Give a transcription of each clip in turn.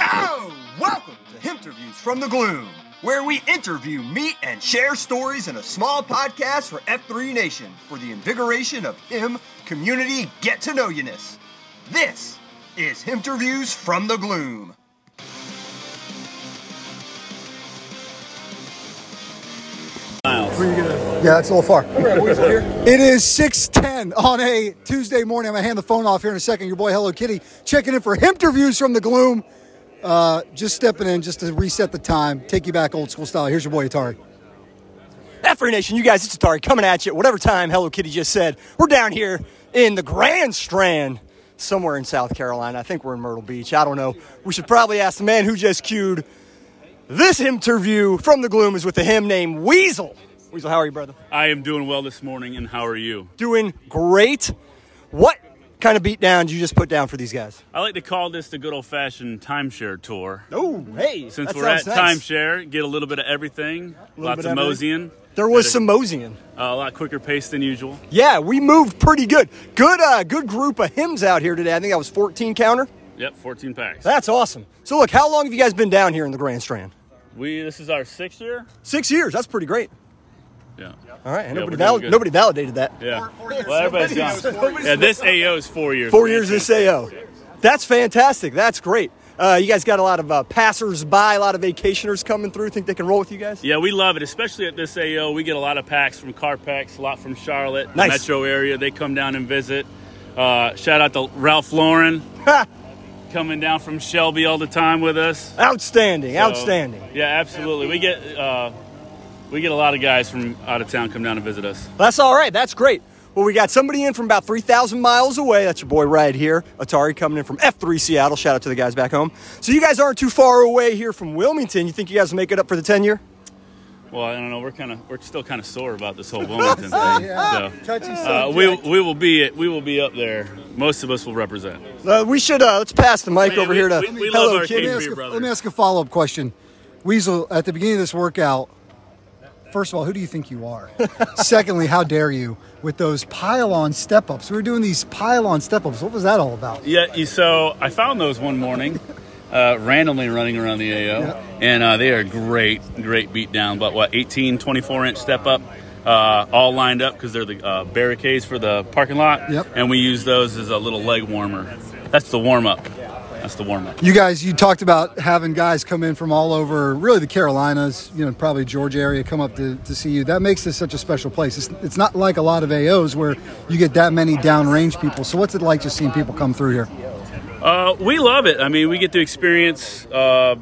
Oh, welcome to Interviews from the Gloom, where we interview, meet, and share stories in a small podcast for F3 Nation for the invigoration of him community get to know you. This is Interviews from the Gloom. Yeah, that's a little far. It is 6:10 on a Tuesday morning. I'm gonna hand the phone off here in a second. Your boy Hello Kitty checking in for interviews from the gloom. Uh, just stepping in just to reset the time, take you back old school style. Here's your boy Atari. F3 Nation, you guys, it's Atari coming at you. At whatever time Hello Kitty just said, we're down here in the Grand Strand, somewhere in South Carolina. I think we're in Myrtle Beach. I don't know. We should probably ask the man who just cued this interview from the gloom is with the HIM named Weasel. Weasel, how are you, brother? I am doing well this morning, and how are you? Doing great. What kind of beat down did you just put down for these guys? I like to call this the good old fashioned timeshare tour. Oh, hey. Since we're at nice. timeshare, get a little bit of everything, lots of of moseying. There was Better- some moseying. uh, a lot quicker pace than usual. Yeah, we moved pretty good. Good, uh, good group of HIMs out here today. I think that was 14 counter. Yep, 14 PAX. That's awesome. So, look, how long have you guys been down here in the Grand Strand? we this is our sixth year. Six years. That's pretty great. Yeah, All right, and Yeah, nobody, we're doing valid- good. nobody validated that. yeah. Well, everybody's gone. Yeah, this AO is four years. Four years in SAO. That's fantastic. That's great. Uh, you guys got a lot of uh, passers-by, a lot of vacationers coming through. Think they can roll with you guys? Yeah, we love it, especially at this AO. We get a lot of PAX from Carpex, a lot from Charlotte, the Nice. metro area. They come down and visit. Uh, shout out to Ralph Lauren Ha! coming down from Shelby all the time with us. Outstanding, So, outstanding. Yeah, absolutely. We get uh, we get a lot of guys from out of town come down and visit us. That's all right. That's great. Well, we got somebody in from about 3,000 miles away. That's your boy right here, Atari, coming in from F3 Seattle. Shout out to the guys back home. So you guys aren't too far away here from Wilmington. You think you guys will make it up for the 10 year? Well, I don't know. We're kind of we're still kind of sore about this whole Wilmington thing. Yeah. So, uh, we we will be we will be up there. Most of us will represent. Uh, we should, uh, let's pass the mic Man, over we- here to we- we love Hello our Kitty. Let me, ask a, let me ask a follow up question. Weasel, at the beginning of this workout, first of all, who do you think you are? Secondly, how dare you with those pylon step ups? We were doing these pylon step ups. What was that all about? Yeah. So I found those one morning, uh, randomly running around the AO, Yeah. and uh, they are great, great beat down. But what 18, 24 inch step up. Uh, all lined up because they're the uh, barricades for the parking lot, Yep. and we use those as a little leg warmer. That's the warm up. That's the warm up. You guys, you talked about having guys come in from all over, really the Carolinas, you know, probably Georgia area, come up to, to see you. That makes this such a special place. It's, it's not like a lot of AOs where you get that many downrange people. So, what's it like just seeing people come through here? Uh, we love it. I mean, we get to experience uh,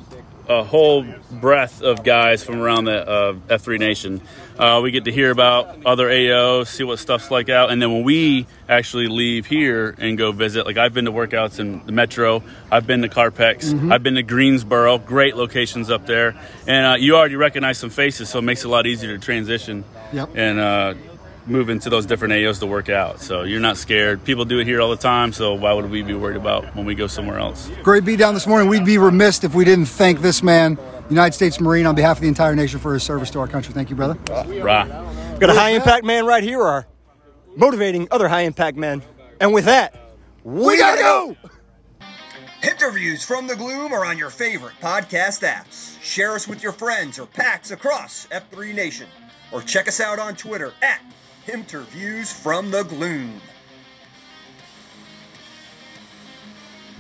a whole breadth of guys from around the uh, F3 Nation. Uh, we get to hear about other AOs, see what stuff's like out, and then when we actually leave here and go visit, like I've been to workouts in the Metro, I've been to Carpex, I've been to Greensboro, great locations up there, and uh, you already recognize some faces, so it makes it a lot easier to transition Yep. and move into those different AOs to work out. So you're not scared. People do it here all the time, so why would we be worried about when we go somewhere else? Great beat down this morning. We'd be remiss if we didn't thank this man, United States Marine, on behalf of the entire nation for his service to our country. Thank you, brother. Rah. Got a high impact man right here, are motivating other high impact men. And with that, we gotta go! Interviews from the Gloom are on your favorite podcast apps. Share us with your friends or PAX across F3 Nation. Or check us out on Twitter at Interviews from the Gloom.